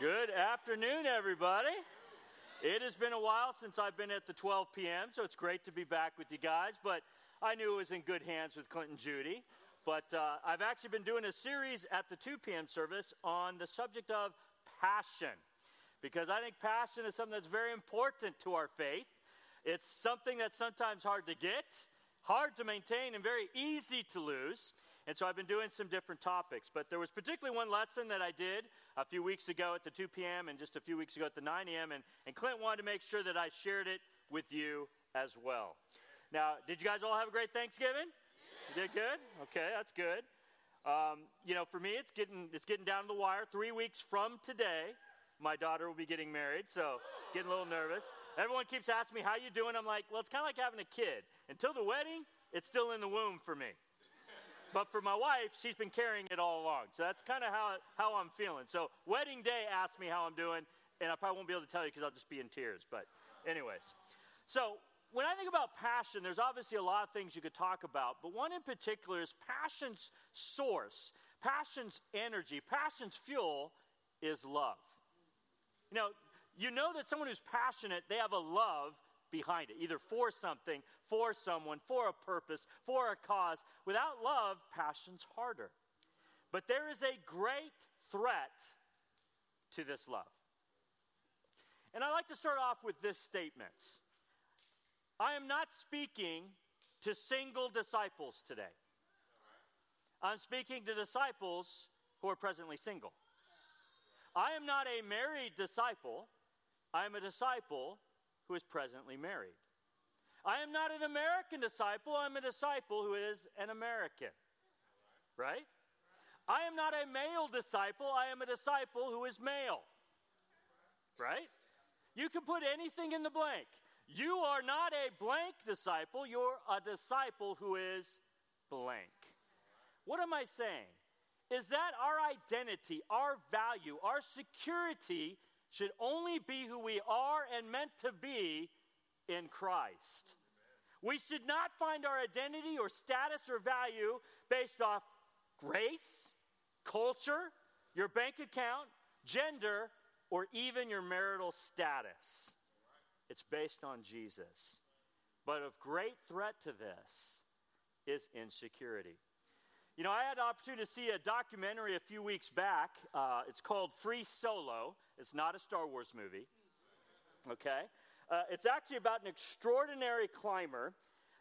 Good afternoon, everybody. It has been a while since I've been at the 12 p.m., so it's great to be back with you guys. But I knew it was in good hands with Clinton Judy. But uh, I've actually been doing a series at the 2 p.m. service on the subject of passion. Because I think passion is something that's very important to our faith. It's something that's sometimes hard to get, hard to maintain, and very easy to lose. And so I've been doing some different topics. But there was particularly one lesson that I did a few weeks ago at the 2 p.m. and just a few weeks ago at the 9 a.m. And, and Clint wanted to make sure that I shared it with you as well. Now, did you guys all have a great Thanksgiving? You did good? Okay, that's good. Um, you know, for me, it's getting, it's getting down to the wire. Three weeks from today, my daughter will be getting married, so getting a little nervous. Everyone keeps asking me, how you doing? I'm like, well, it's kind of like having a kid. Until the wedding, it's still in the womb for me. But for my wife, she's been carrying it all along. So that's kind of how, how I'm feeling. So wedding day asked me how I'm doing, and I probably won't be able to tell you because I'll just be in tears. But anyways. So when I think about passion, there's obviously a lot of things you could talk about, but one in particular is passion's source, passion's energy, passion's fuel is love. You know, you know that someone who's passionate, they have a love behind it, either for something, for someone, for a purpose, for a cause. Without love, passion's harder. But there is a great threat to this love. And I like to start off with this statement I am not speaking to single disciples today. I'm speaking to disciples who are presently single. I am not a married disciple. I am a disciple who is presently married. I am not an American disciple, I'm a disciple who is an American. Right? I am not a male disciple, I am a disciple who is male. Right? You can put anything in the blank. You are not a blank disciple, you're a disciple who is blank. What am I saying? Is that our identity, our value, our security should only be who we are and meant to be in Christ. We should not find our identity or status or value based off grace, culture, your bank account, gender, or even your marital status. It's based on Jesus. But of great threat to this is insecurity. You know, I had the opportunity to see a documentary a few weeks back. Uh, it's called Free Solo. It's not a Star Wars movie. Okay? Uh, it's actually about an extraordinary climber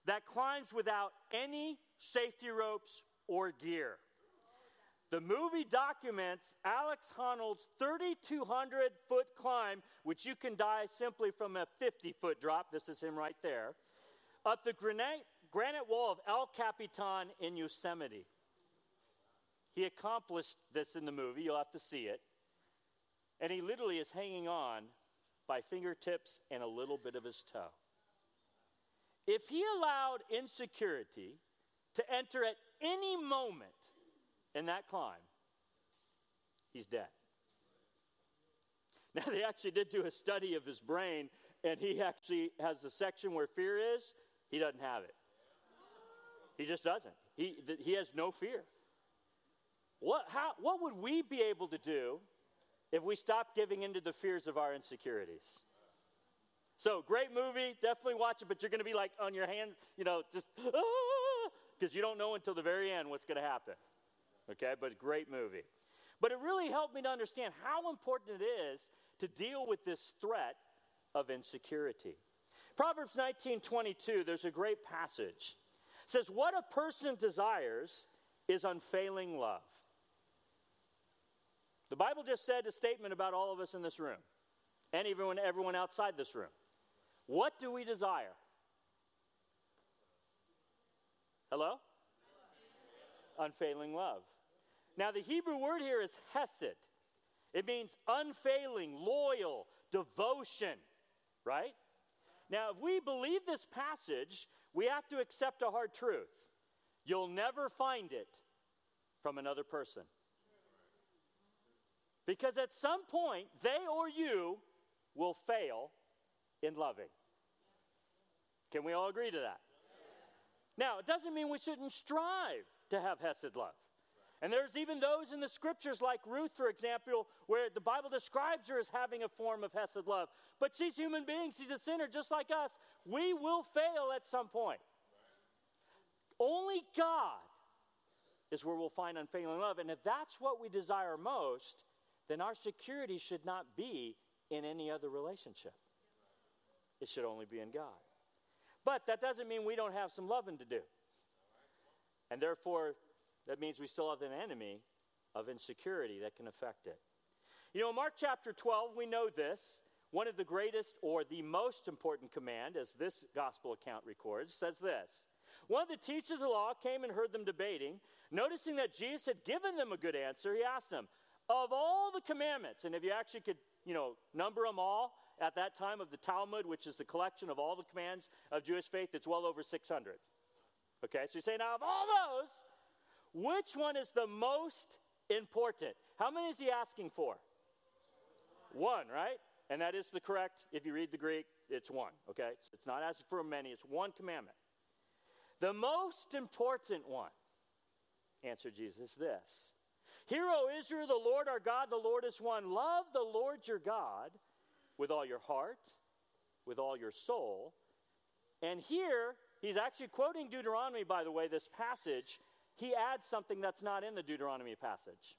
that climbs without any safety ropes or gear. The movie documents Alex Honnold's 3,200 foot climb, which you can die simply from a 50 foot drop. This is him right there. Up the granite, granite wall of El Capitan in Yosemite. He accomplished this in the movie. You'll have to see it. And he literally is hanging on by fingertips and a little bit of his toe. If he allowed insecurity to enter at any moment in that climb, he's dead. Now, they actually did do a study of his brain, and he actually has the section where fear is, he doesn't have it. He just doesn't. He, he has no fear. What, how, what would we be able to do if we stop giving into the fears of our insecurities? So, great movie, definitely watch it, but you're going to be like on your hands, you know, just because ah, you don't know until the very end what's going to happen. Okay, but great movie. But it really helped me to understand how important it is to deal with this threat of insecurity. Proverbs 19:22, there's a great passage. It says, "What a person desires is unfailing love." The Bible just said a statement about all of us in this room and everyone, everyone outside this room. What do we desire? Hello? Unfailing love. Now, the Hebrew word here is hesed. It means unfailing, loyal, devotion, right? Now, if we believe this passage, we have to accept a hard truth. You'll never find it from another person. Because at some point, they or you will fail in loving. Can we all agree to that? Now, it doesn't mean we shouldn't strive to have Hesed love. And there's even those in the scriptures, like Ruth, for example, where the Bible describes her as having a form of Hesed love. But she's human being, she's a sinner just like us. We will fail at some point. Only God is where we'll find unfailing love. And if that's what we desire most, then our security should not be in any other relationship. It should only be in God. But that doesn't mean we don't have some loving to do. And therefore, that means we still have an enemy of insecurity that can affect it. You know, Mark chapter 12, we know this. One of the greatest or the most important command, as this gospel account records, says this One of the teachers of the law came and heard them debating. Noticing that Jesus had given them a good answer, he asked them, Of all the commandments, and if you actually could, you know, number them all at that time of the Talmud, which is the collection of all the commands of Jewish faith, it's well over 600. Okay, so you say, now of all those, which one is the most important? How many is he asking for? One, right? And that is the correct, if you read the Greek, it's one, okay? It's not asking for many, it's one commandment. The most important one, answered Jesus, this Hear, O Israel, the Lord our God, the Lord is one. Love the Lord your God with all your heart, with all your soul. And here, he's actually quoting Deuteronomy, by the way, this passage he adds something that's not in the Deuteronomy passage.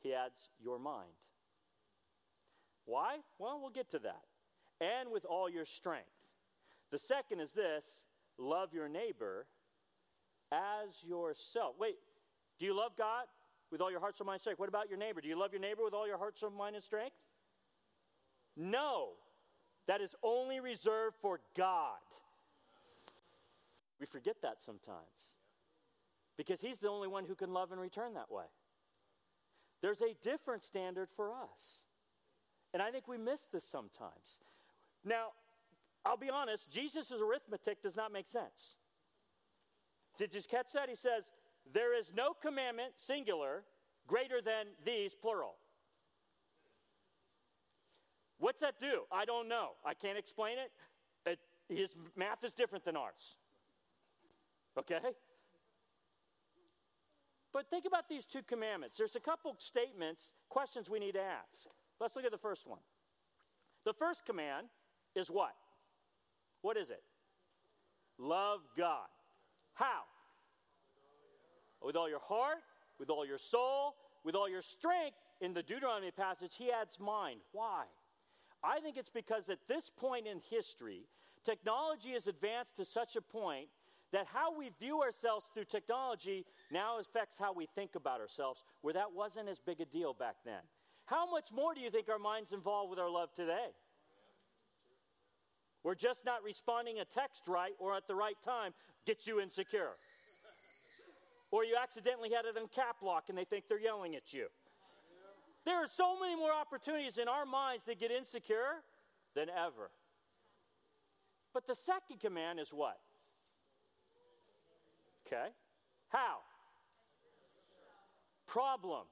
He adds your mind. Why? Well, we'll get to that. And with all your strength. The second is this love your neighbor as yourself. Wait, do you love God with all your heart, soul, mind, and strength? What about your neighbor? Do you love your neighbor with all your heart, soul, mind, and strength? No. That is only reserved for God. We forget that sometimes because He's the only one who can love and return that way. There's a different standard for us. And I think we miss this sometimes. Now, I'll be honest, Jesus' arithmetic does not make sense. Did you catch that? He says, There is no commandment, singular, greater than these, plural. What's that do? I don't know. I can't explain it. it his math is different than ours. Okay? But think about these two commandments. There's a couple statements, questions we need to ask. Let's look at the first one. The first command is what? What is it? Love God. How? With all your heart, with all your soul, with all your strength. In the Deuteronomy passage, he adds mind. Why? I think it's because at this point in history, technology has advanced to such a point that how we view ourselves through technology now affects how we think about ourselves, where that wasn't as big a deal back then. How much more do you think our mind's involved with our love today? We're just not responding a text right or at the right time gets you insecure. Or you accidentally had it in cap lock and they think they're yelling at you. There are so many more opportunities in our minds to get insecure than ever. But the second command is what? Okay. How? Problem.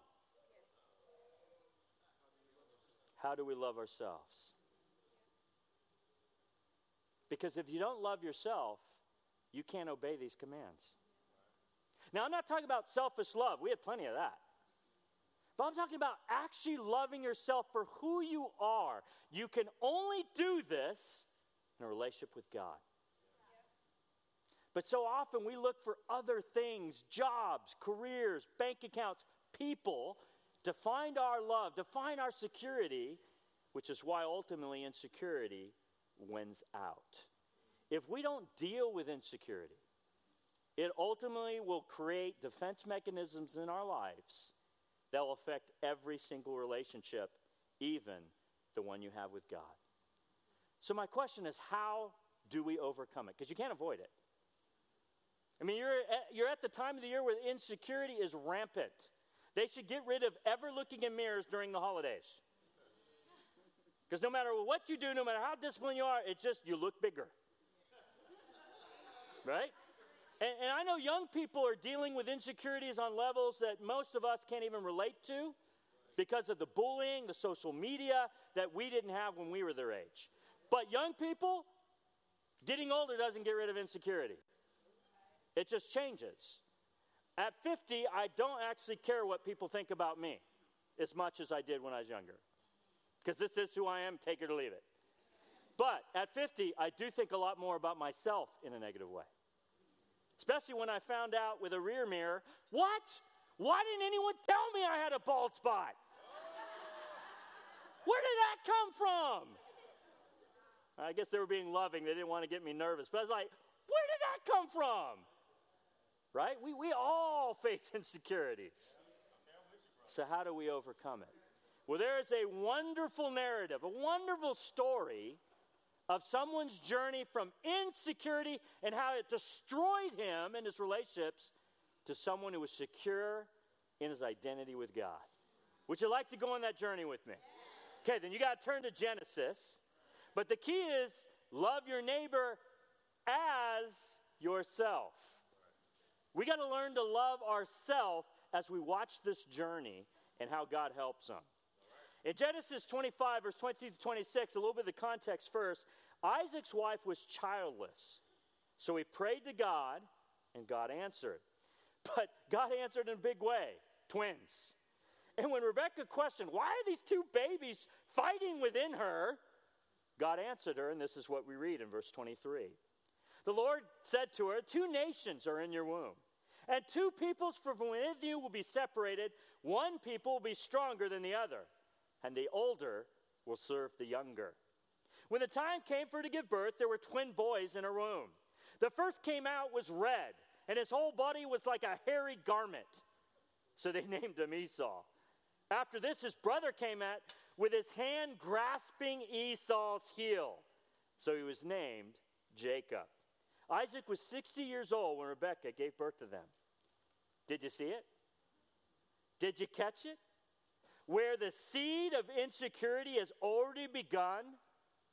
How do we love ourselves? Because if you don't love yourself, you can't obey these commands. Now, I'm not talking about selfish love. We have plenty of that. But I'm talking about actually loving yourself for who you are. You can only do this in a relationship with God. But so often we look for other things jobs, careers, bank accounts, people to find our love, to find our security, which is why ultimately insecurity wins out. If we don't deal with insecurity, it ultimately will create defense mechanisms in our lives that will affect every single relationship, even the one you have with God. So, my question is how do we overcome it? Because you can't avoid it. I mean, you're at, you're at the time of the year where insecurity is rampant. They should get rid of ever looking in mirrors during the holidays. Because no matter what you do, no matter how disciplined you are, it's just you look bigger. Right? And, and, I know young people are dealing with insecurities on levels that most of us can't even relate to because of the bullying, the social media that we didn't have when we were their age. But young people, getting older doesn't get rid of insecurity. It just changes. At 50, I don't actually care what people think about me as much as I did when I was younger. Because this is who I am, take it or leave it. But at 50, I do think a lot more about myself in a negative way. Especially when I found out with a rear mirror, what? Why didn't anyone tell me I had a bald spot? Where did that come from? I guess they were being loving. They didn't want to get me nervous. But I was like, where did that come from? Right? We, we all face insecurities. So, how do we overcome it? Well, there is a wonderful narrative, a wonderful story of someone's journey from insecurity and how it destroyed him and his relationships to someone who was secure in his identity with God. Would you like to go on that journey with me? Okay, then you got to turn to Genesis. But the key is love your neighbor as yourself. We got to learn to love ourselves as we watch this journey and how God helps them. In Genesis 25, verse 22 to 26, a little bit of the context first. Isaac's wife was childless. So he prayed to God, and God answered. But God answered in a big way twins. And when Rebecca questioned, why are these two babies fighting within her? God answered her, and this is what we read in verse 23. The Lord said to her, Two nations are in your womb, and two peoples from within you will be separated. One people will be stronger than the other, and the older will serve the younger. When the time came for her to give birth, there were twin boys in her womb. The first came out was red, and his whole body was like a hairy garment. So they named him Esau. After this, his brother came out with his hand grasping Esau's heel. So he was named Jacob. Isaac was 60 years old when Rebekah gave birth to them. Did you see it? Did you catch it? Where the seed of insecurity has already begun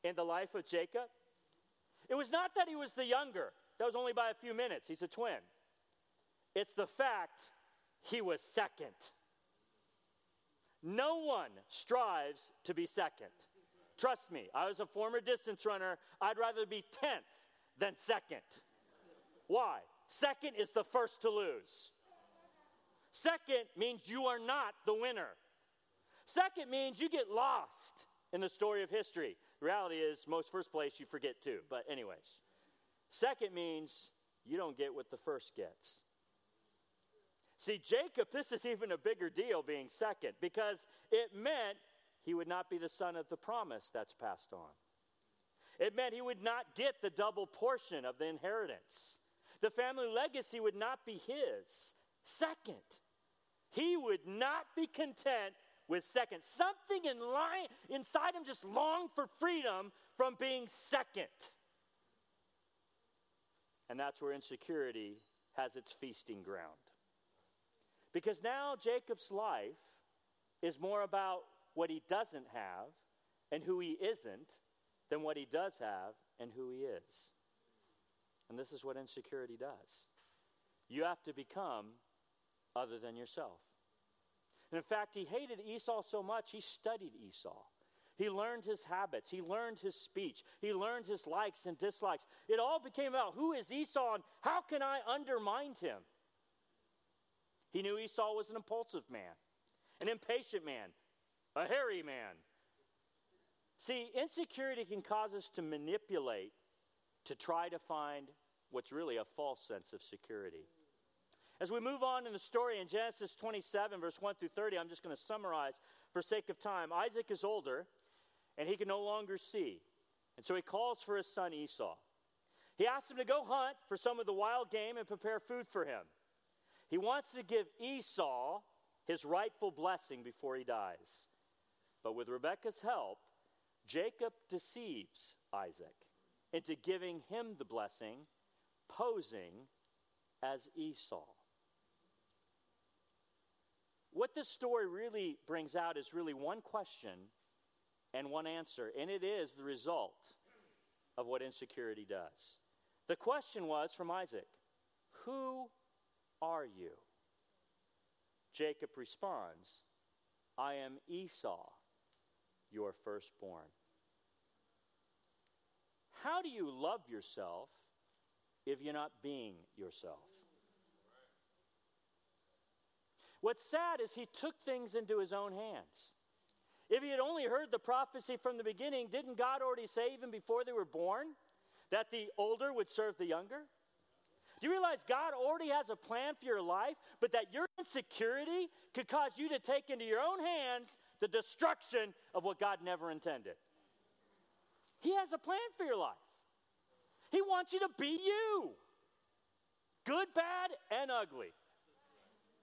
in the life of Jacob. It was not that he was the younger, that was only by a few minutes. He's a twin. It's the fact he was second. No one strives to be second. Trust me, I was a former distance runner. I'd rather be 10th than second. Why? Second is the first to lose. Second means you are not the winner. Second means you get lost in the story of history. The reality is, most first place you forget too. But, anyways, second means you don't get what the first gets. See, Jacob, this is even a bigger deal being second because it meant he would not be the son of the promise that's passed on. It meant he would not get the double portion of the inheritance. The family legacy would not be his. Second, he would not be content with second. Something in inside him just longed for freedom from being second. And that's where insecurity has its feasting ground. Because now Jacob's life is more about what he doesn't have and who he isn't than what he does have and who he is. And this is what insecurity does. You have to become other than yourself. And in fact, he hated Esau so much, he studied Esau. He learned his habits. He learned his speech. He learned his likes and dislikes. It all became about who is Esau and how can I undermine him? He knew Esau was an impulsive man, an impatient man, a hairy man. See, insecurity can cause us to manipulate to try to find what's really a false sense of security. As we move on in the story in Genesis 27, verse 1 through 30, I'm just going to summarize for sake of time. Isaac is older, and he can no longer see. And so he calls for his son Esau. He asks him to go hunt for some of the wild game and prepare food for him. He wants to give Esau his rightful blessing before he dies. But with Rebekah's help, Jacob deceives Isaac into giving him the blessing, posing as Esau. What this story really brings out is really one question and one answer, and it is the result of what insecurity does. The question was from Isaac Who are you? Jacob responds, I am Esau, your firstborn. How do you love yourself if you're not being yourself? What's sad is he took things into his own hands. If he had only heard the prophecy from the beginning, didn't God already say, even before they were born, that the older would serve the younger? Do you realize God already has a plan for your life, but that your insecurity could cause you to take into your own hands the destruction of what God never intended? He has a plan for your life. He wants you to be you good, bad, and ugly.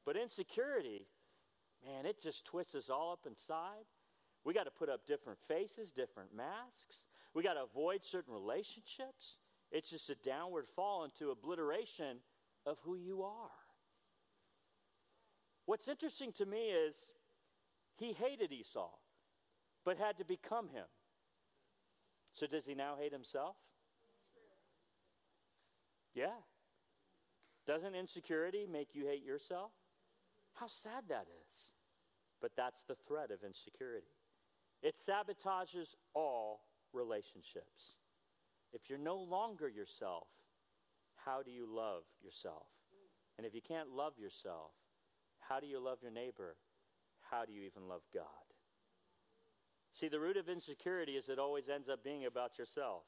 But insecurity, man, it just twists us all up inside. We got to put up different faces, different masks. We got to avoid certain relationships. It's just a downward fall into obliteration of who you are. What's interesting to me is he hated Esau, but had to become him. So does he now hate himself? Yeah. Doesn't insecurity make you hate yourself? How sad that is. But that's the threat of insecurity. It sabotages all relationships. If you're no longer yourself, how do you love yourself? And if you can't love yourself, how do you love your neighbor? How do you even love God? See, the root of insecurity is it always ends up being about yourself.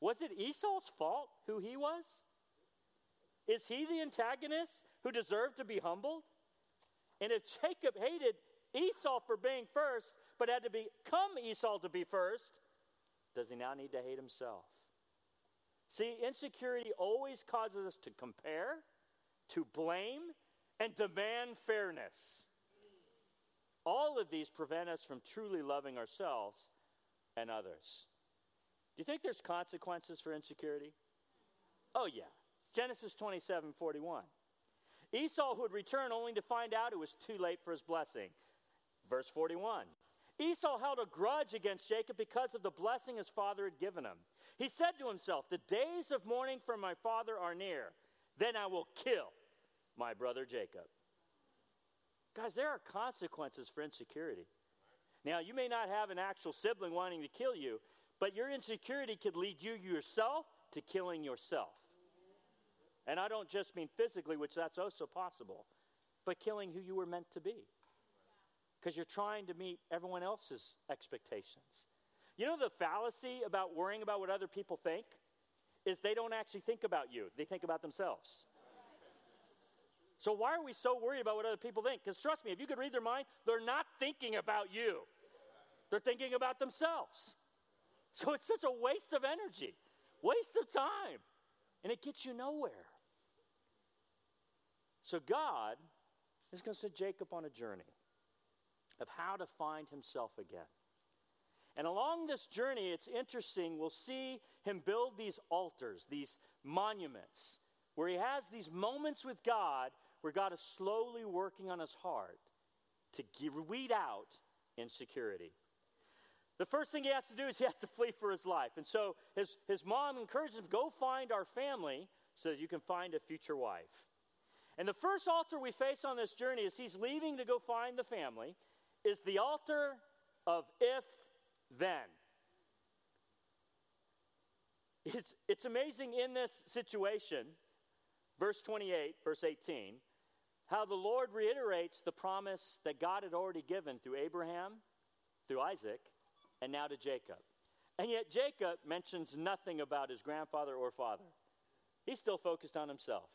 Was it Esau's fault who he was? Is he the antagonist who deserved to be humbled? And if Jacob hated Esau for being first, but had to become Esau to be first, does he now need to hate himself? See, insecurity always causes us to compare, to blame, and demand fairness. All of these prevent us from truly loving ourselves and others. Do you think there's consequences for insecurity? Oh, yeah. Genesis 27 41. Esau would return only to find out it was too late for his blessing. Verse 41. Esau held a grudge against Jacob because of the blessing his father had given him. He said to himself, The days of mourning for my father are near. Then I will kill my brother Jacob. Guys, there are consequences for insecurity. Now, you may not have an actual sibling wanting to kill you, but your insecurity could lead you yourself to killing yourself. And I don't just mean physically, which that's also possible, but killing who you were meant to be because you're trying to meet everyone else's expectations. You know, the fallacy about worrying about what other people think is they don't actually think about you, they think about themselves. So, why are we so worried about what other people think? Because trust me, if you could read their mind, they're not thinking about you, they're thinking about themselves. So, it's such a waste of energy, waste of time, and it gets you nowhere. So, God is going to send Jacob on a journey of how to find himself again. And along this journey, it's interesting, we'll see him build these altars, these monuments, where he has these moments with God where God is slowly working on his heart to weed out insecurity. The first thing he has to do is he has to flee for his life. And so his, his mom encourages him, go find our family so that you can find a future wife. And the first altar we face on this journey is he's leaving to go find the family is the altar of if then. It's, it's amazing in this situation, verse 28, verse 18, how the Lord reiterates the promise that God had already given through Abraham, through Isaac, and now to Jacob. And yet, Jacob mentions nothing about his grandfather or father. He's still focused on himself.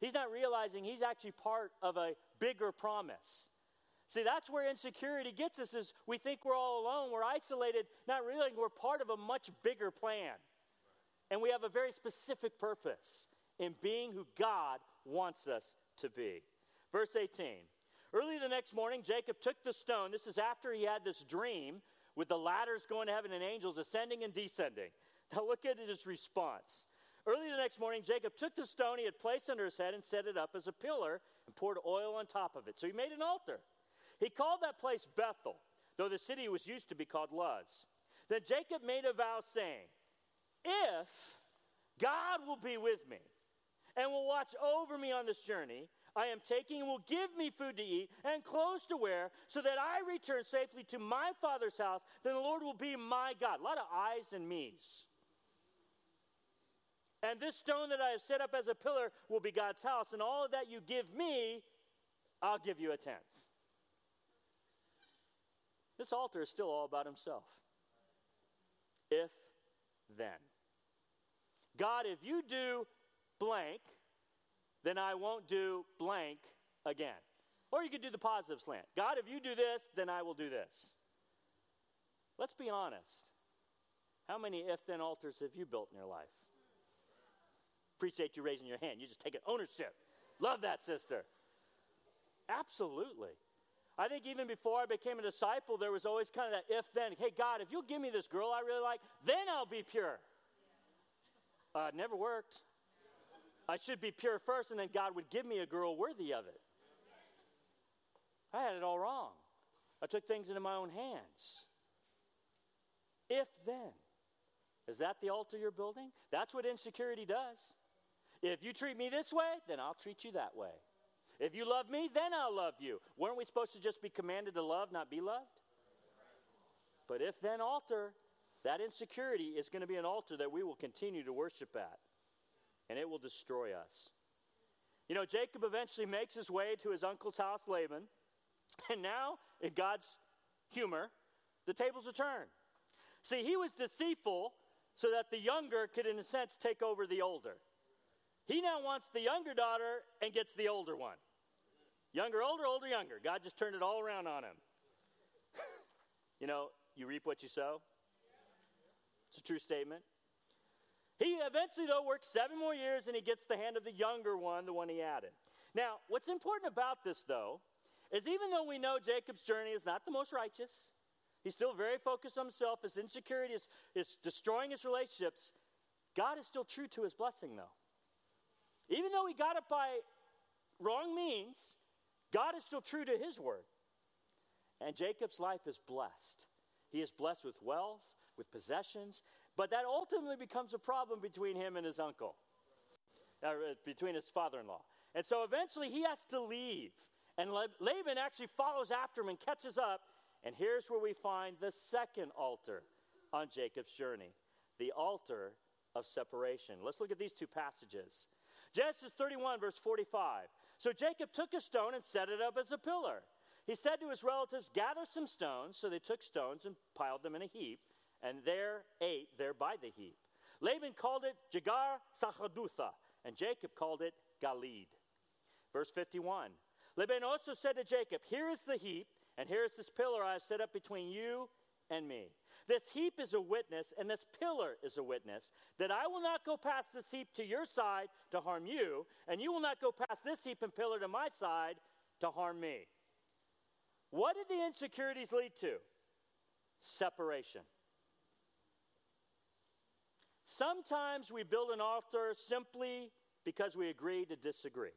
He's not realizing he's actually part of a bigger promise. See, that's where insecurity gets us is we think we're all alone, we're isolated, not realizing we're part of a much bigger plan. And we have a very specific purpose in being who God wants us to be. Verse 18. Early the next morning, Jacob took the stone. This is after he had this dream with the ladders going to heaven and angels ascending and descending. Now look at his response. Early the next morning, Jacob took the stone he had placed under his head and set it up as a pillar and poured oil on top of it. So he made an altar. He called that place Bethel, though the city was used to be called Luz. Then Jacob made a vow saying, If God will be with me and will watch over me on this journey, I am taking and will give me food to eat and clothes to wear, so that I return safely to my father's house, then the Lord will be my God. A lot of I's and me's. And this stone that I have set up as a pillar will be God's house, and all of that you give me I'll give you a tenth. This altar is still all about himself. If then. God, if you do blank, then I won't do blank again. Or you could do the positive slant. God, if you do this, then I will do this. Let's be honest. How many if then altars have you built in your life? Appreciate you raising your hand. You just taking ownership. Love that, sister. Absolutely. I think even before I became a disciple, there was always kind of that if then. Hey, God, if you'll give me this girl I really like, then I'll be pure. Uh, never worked. I should be pure first, and then God would give me a girl worthy of it. I had it all wrong. I took things into my own hands. If then. Is that the altar you're building? That's what insecurity does. If you treat me this way, then I'll treat you that way. If you love me, then I'll love you. Weren't we supposed to just be commanded to love, not be loved? But if then altar, that insecurity is going to be an altar that we will continue to worship at, and it will destroy us. You know, Jacob eventually makes his way to his uncle's house, Laban, and now, in God's humor, the tables are turned. See, he was deceitful so that the younger could, in a sense, take over the older. He now wants the younger daughter and gets the older one. Younger, older, older, younger. God just turned it all around on him. you know, you reap what you sow. It's a true statement. He eventually, though, works seven more years and he gets the hand of the younger one, the one he added. Now, what's important about this, though, is even though we know Jacob's journey is not the most righteous, he's still very focused on himself, his insecurity is, is destroying his relationships, God is still true to his blessing, though. Even though he got it by wrong means, God is still true to his word. And Jacob's life is blessed. He is blessed with wealth, with possessions, but that ultimately becomes a problem between him and his uncle, uh, between his father in law. And so eventually he has to leave. And Laban actually follows after him and catches up. And here's where we find the second altar on Jacob's journey the altar of separation. Let's look at these two passages. Genesis 31, verse 45. So Jacob took a stone and set it up as a pillar. He said to his relatives, Gather some stones. So they took stones and piled them in a heap, and there ate there by the heap. Laban called it Jegar Sahadutha, and Jacob called it Galeed. Verse 51. Laban also said to Jacob, Here is the heap, and here is this pillar I have set up between you and me. This heap is a witness, and this pillar is a witness, that I will not go past this heap to your side to harm you, and you will not go past this heap and pillar to my side to harm me. What did the insecurities lead to? Separation. Sometimes we build an altar simply because we agree to disagree.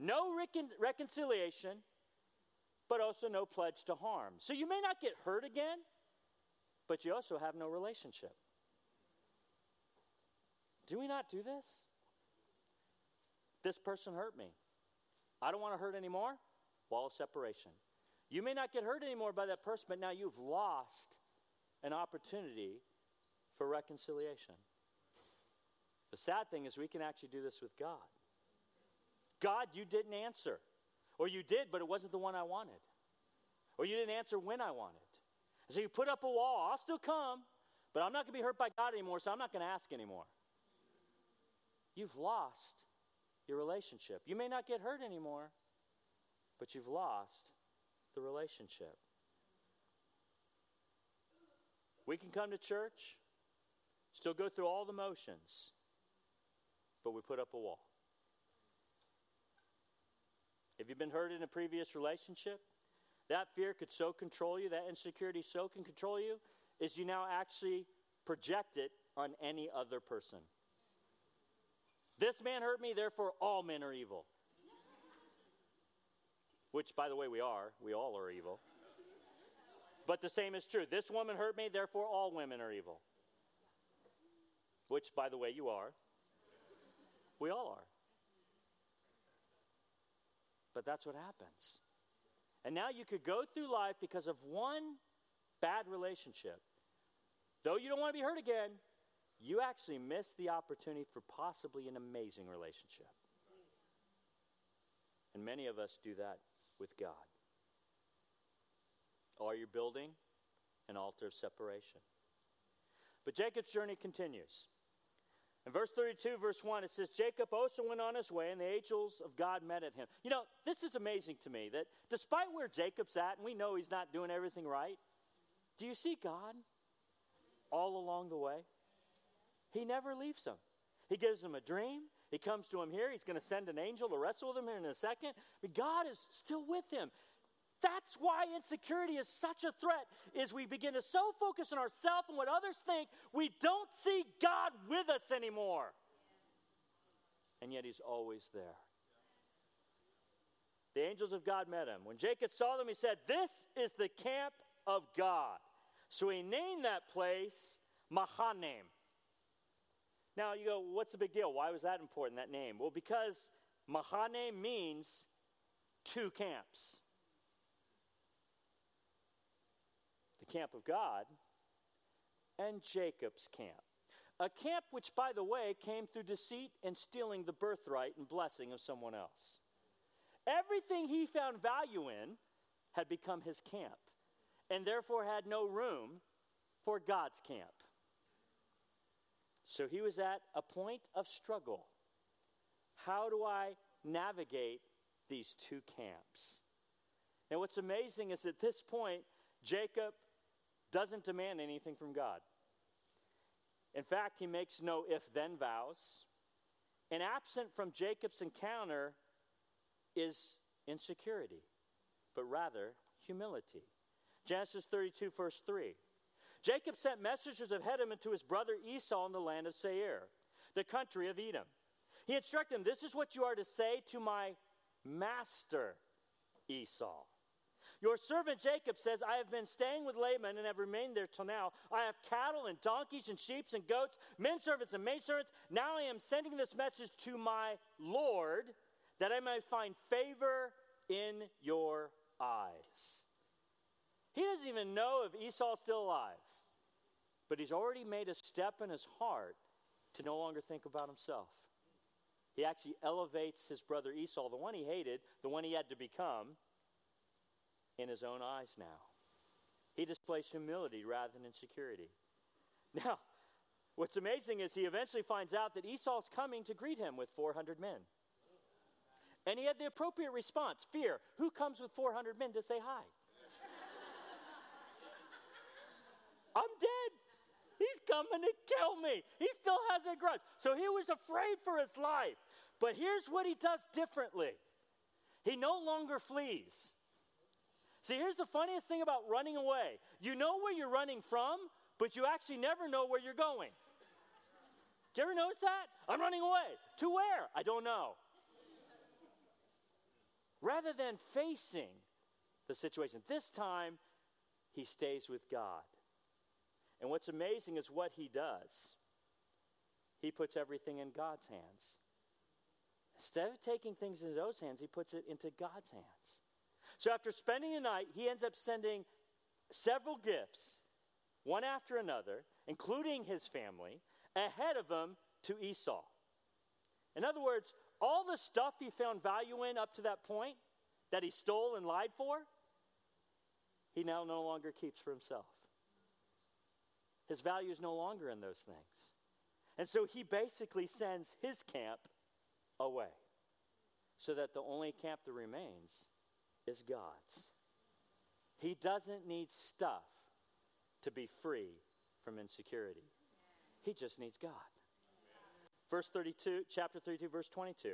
No recon- reconciliation, but also no pledge to harm. So you may not get hurt again, but you also have no relationship. Do we not do this? This person hurt me. I don't want to hurt anymore. Wall of separation. You may not get hurt anymore by that person, but now you've lost an opportunity for reconciliation. The sad thing is, we can actually do this with God. God, you didn't answer. Or you did, but it wasn't the one I wanted. Or you didn't answer when I wanted. So you put up a wall. I'll still come, but I'm not going to be hurt by God anymore, so I'm not going to ask anymore. You've lost your relationship. You may not get hurt anymore, but you've lost the relationship. We can come to church, still go through all the motions, but we put up a wall. Have you been hurt in a previous relationship? That fear could so control you, that insecurity so can control you, is you now actually project it on any other person. This man hurt me, therefore all men are evil. Which, by the way, we are. We all are evil. But the same is true. This woman hurt me, therefore all women are evil. Which, by the way, you are. We all are. But that's what happens. And now you could go through life because of one bad relationship. Though you don't want to be hurt again, you actually miss the opportunity for possibly an amazing relationship. And many of us do that with God. Are you building an altar of separation? But Jacob's journey continues. In verse 32, verse 1, it says, Jacob also went on his way, and the angels of God met at him. You know, this is amazing to me that despite where Jacob's at, and we know he's not doing everything right, do you see God all along the way? He never leaves him. He gives him a dream. He comes to him here. He's going to send an angel to wrestle with him here in a second. But God is still with him. That's why insecurity is such a threat is we begin to so focus on ourselves and what others think, we don't see God with us anymore. And yet he's always there. The angels of God met him. When Jacob saw them, he said, This is the camp of God. So he named that place Mahanaim. Now you go, what's the big deal? Why was that important, that name? Well, because Mahanaim means two camps. The camp of God, and Jacob's camp. A camp which, by the way, came through deceit and stealing the birthright and blessing of someone else. Everything he found value in had become his camp, and therefore had no room for God's camp. So he was at a point of struggle. How do I navigate these two camps? And what's amazing is at this point, Jacob doesn't demand anything from God. In fact, he makes no if then vows. And absent from Jacob's encounter is insecurity, but rather humility. Genesis 32, verse 3. Jacob sent messengers of him to his brother Esau in the land of Seir, the country of Edom. He instructed him, This is what you are to say to my master Esau. Your servant Jacob says, I have been staying with Laban and have remained there till now. I have cattle and donkeys and sheep and goats, men servants and maidservants. Now I am sending this message to my Lord that I may find favor in your eyes. He doesn't even know if Esau's still alive, but he's already made a step in his heart to no longer think about himself. He actually elevates his brother Esau, the one he hated, the one he had to become in his own eyes now. He displays humility rather than insecurity. Now, what's amazing is he eventually finds out that Esau's coming to greet him with 400 men. And he had the appropriate response fear. Who comes with 400 men to say hi? I'm dead. He's coming to kill me. He still has a grudge. So he was afraid for his life. But here's what he does differently he no longer flees. See, here's the funniest thing about running away you know where you're running from, but you actually never know where you're going. Do you ever notice that? I'm running away. To where? I don't know. Rather than facing the situation, this time he stays with God. And what's amazing is what he does. He puts everything in God's hands. Instead of taking things into those hands, he puts it into God's hands. So after spending a night, he ends up sending several gifts, one after another, including his family, ahead of him to Esau. In other words, all the stuff he found value in up to that point that he stole and lied for, he now no longer keeps for himself. His value is no longer in those things. And so he basically sends his camp away so that the only camp that remains is God's. He doesn't need stuff to be free from insecurity. He just needs God. Verse 32, chapter 32, verse 22.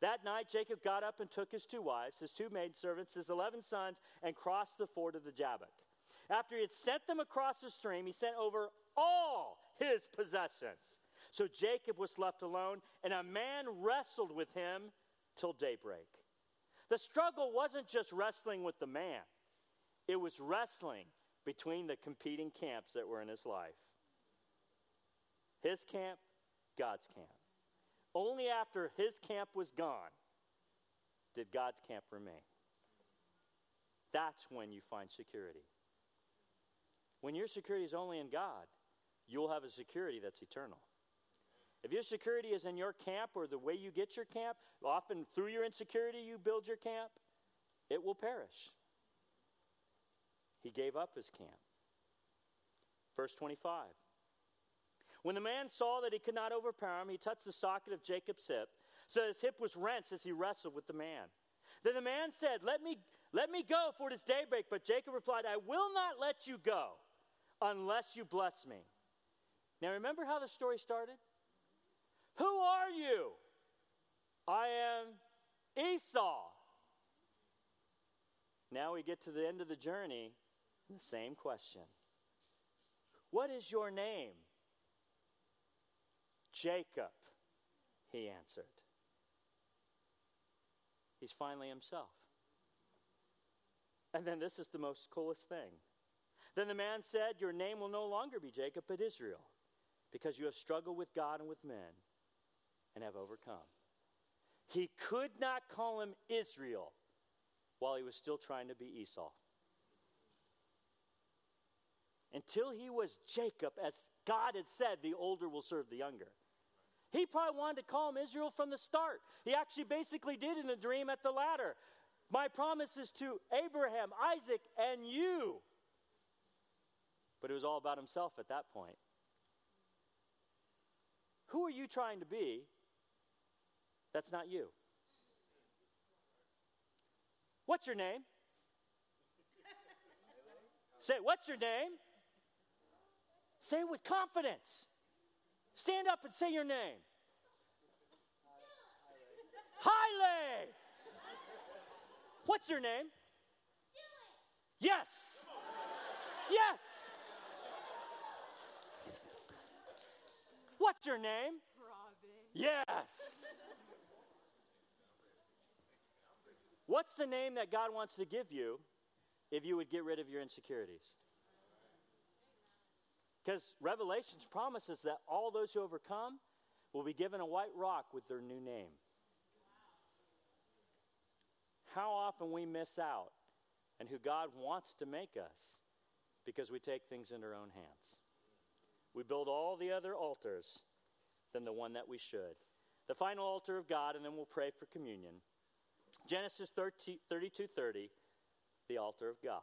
That night Jacob got up and took his two wives, his two maidservants, his eleven sons, and crossed the ford of the Jabbok. After he had sent them across the stream, he sent over all his possessions. So Jacob was left alone, and a man wrestled with him till daybreak. The struggle wasn't just wrestling with the man, it was wrestling between the competing camps that were in his life his camp, God's camp. Only after his camp was gone did God's camp remain. That's when you find security. When your security is only in God, you'll have a security that's eternal. If your security is in your camp or the way you get your camp, often through your insecurity you build your camp, it will perish. He gave up his camp. Verse 25. When the man saw that he could not overpower him, he touched the socket of Jacob's hip, so his hip was wrenched as he wrestled with the man. Then the man said, Let me, let me go, for it is daybreak. But Jacob replied, I will not let you go unless you bless me. Now remember how the story started? Who are you? I am Esau. Now we get to the end of the journey, the same question What is your name? Jacob, he answered. He's finally himself. And then this is the most coolest thing. Then the man said, Your name will no longer be Jacob, but Israel, because you have struggled with God and with men and have overcome. He could not call him Israel while he was still trying to be Esau. Until he was Jacob, as God had said, the older will serve the younger. He probably wanted to call him Israel from the start. He actually basically did in the dream at the ladder. My promise is to Abraham, Isaac, and you. But it was all about himself at that point. Who are you trying to be? That's not you. What's your name? Say, what's your name? Say it with confidence. Stand up and say your name. Haile. What's your name? Yes. Yes. What's your name? Robin. Yes. What's the name that God wants to give you if you would get rid of your insecurities? Because Revelations promises that all those who overcome will be given a white rock with their new name. How often we miss out and who God wants to make us because we take things into our own hands. We build all the other altars than the one that we should. The final altar of God, and then we'll pray for communion. Genesis 30, 32 30, the altar of God.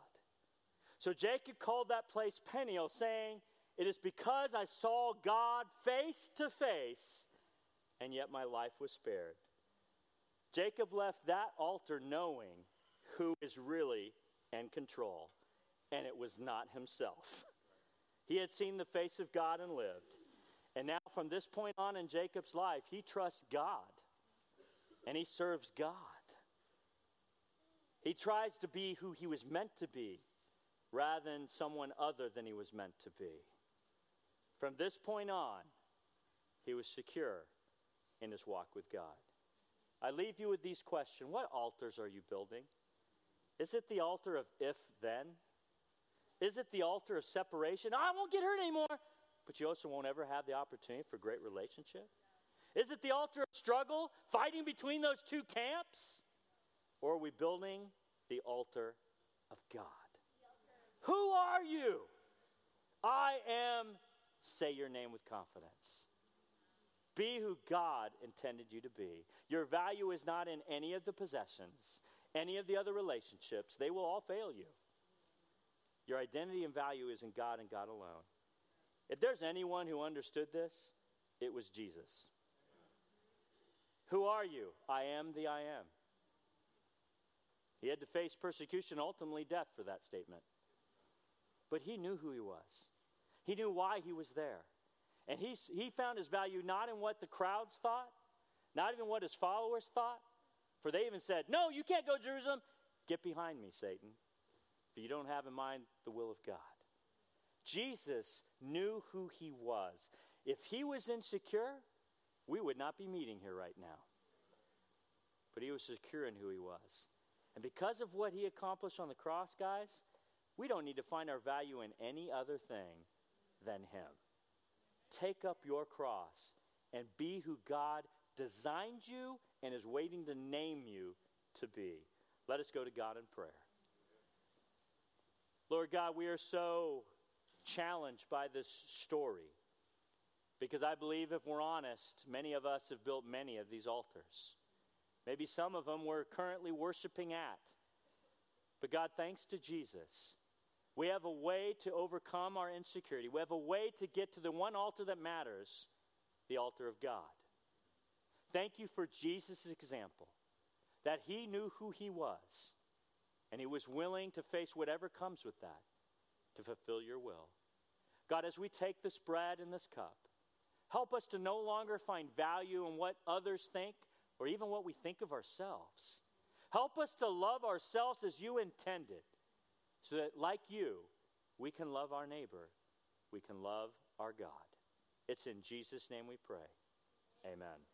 So Jacob called that place Peniel, saying, it is because I saw God face to face, and yet my life was spared. Jacob left that altar knowing who is really in control, and it was not himself. He had seen the face of God and lived. And now, from this point on in Jacob's life, he trusts God and he serves God. He tries to be who he was meant to be rather than someone other than he was meant to be. From this point on, he was secure in his walk with God. I leave you with these questions What altars are you building? Is it the altar of if then? Is it the altar of separation? I won't get hurt anymore, but you also won't ever have the opportunity for great relationship? Is it the altar of struggle, fighting between those two camps? Or are we building the altar of God? Who are you? I am Say your name with confidence. Be who God intended you to be. Your value is not in any of the possessions, any of the other relationships. They will all fail you. Your identity and value is in God and God alone. If there's anyone who understood this, it was Jesus. Who are you? I am the I am. He had to face persecution, ultimately death, for that statement. But he knew who he was. He knew why he was there. And he, he found his value not in what the crowds thought, not even what his followers thought. For they even said, No, you can't go to Jerusalem. Get behind me, Satan, for you don't have in mind the will of God. Jesus knew who he was. If he was insecure, we would not be meeting here right now. But he was secure in who he was. And because of what he accomplished on the cross, guys, we don't need to find our value in any other thing than him. Take up your cross and be who God designed you and is waiting to name you to be. Let us go to God in prayer. Lord God, we are so challenged by this story. Because I believe if we're honest, many of us have built many of these altars. Maybe some of them we're currently worshiping at. But God, thanks to Jesus, we have a way to overcome our insecurity. We have a way to get to the one altar that matters the altar of God. Thank you for Jesus' example, that he knew who he was, and he was willing to face whatever comes with that to fulfill your will. God, as we take this bread and this cup, help us to no longer find value in what others think or even what we think of ourselves. Help us to love ourselves as you intended, so that, like you, we can love our neighbor, we can love our God. It's in Jesus' name we pray. Amen.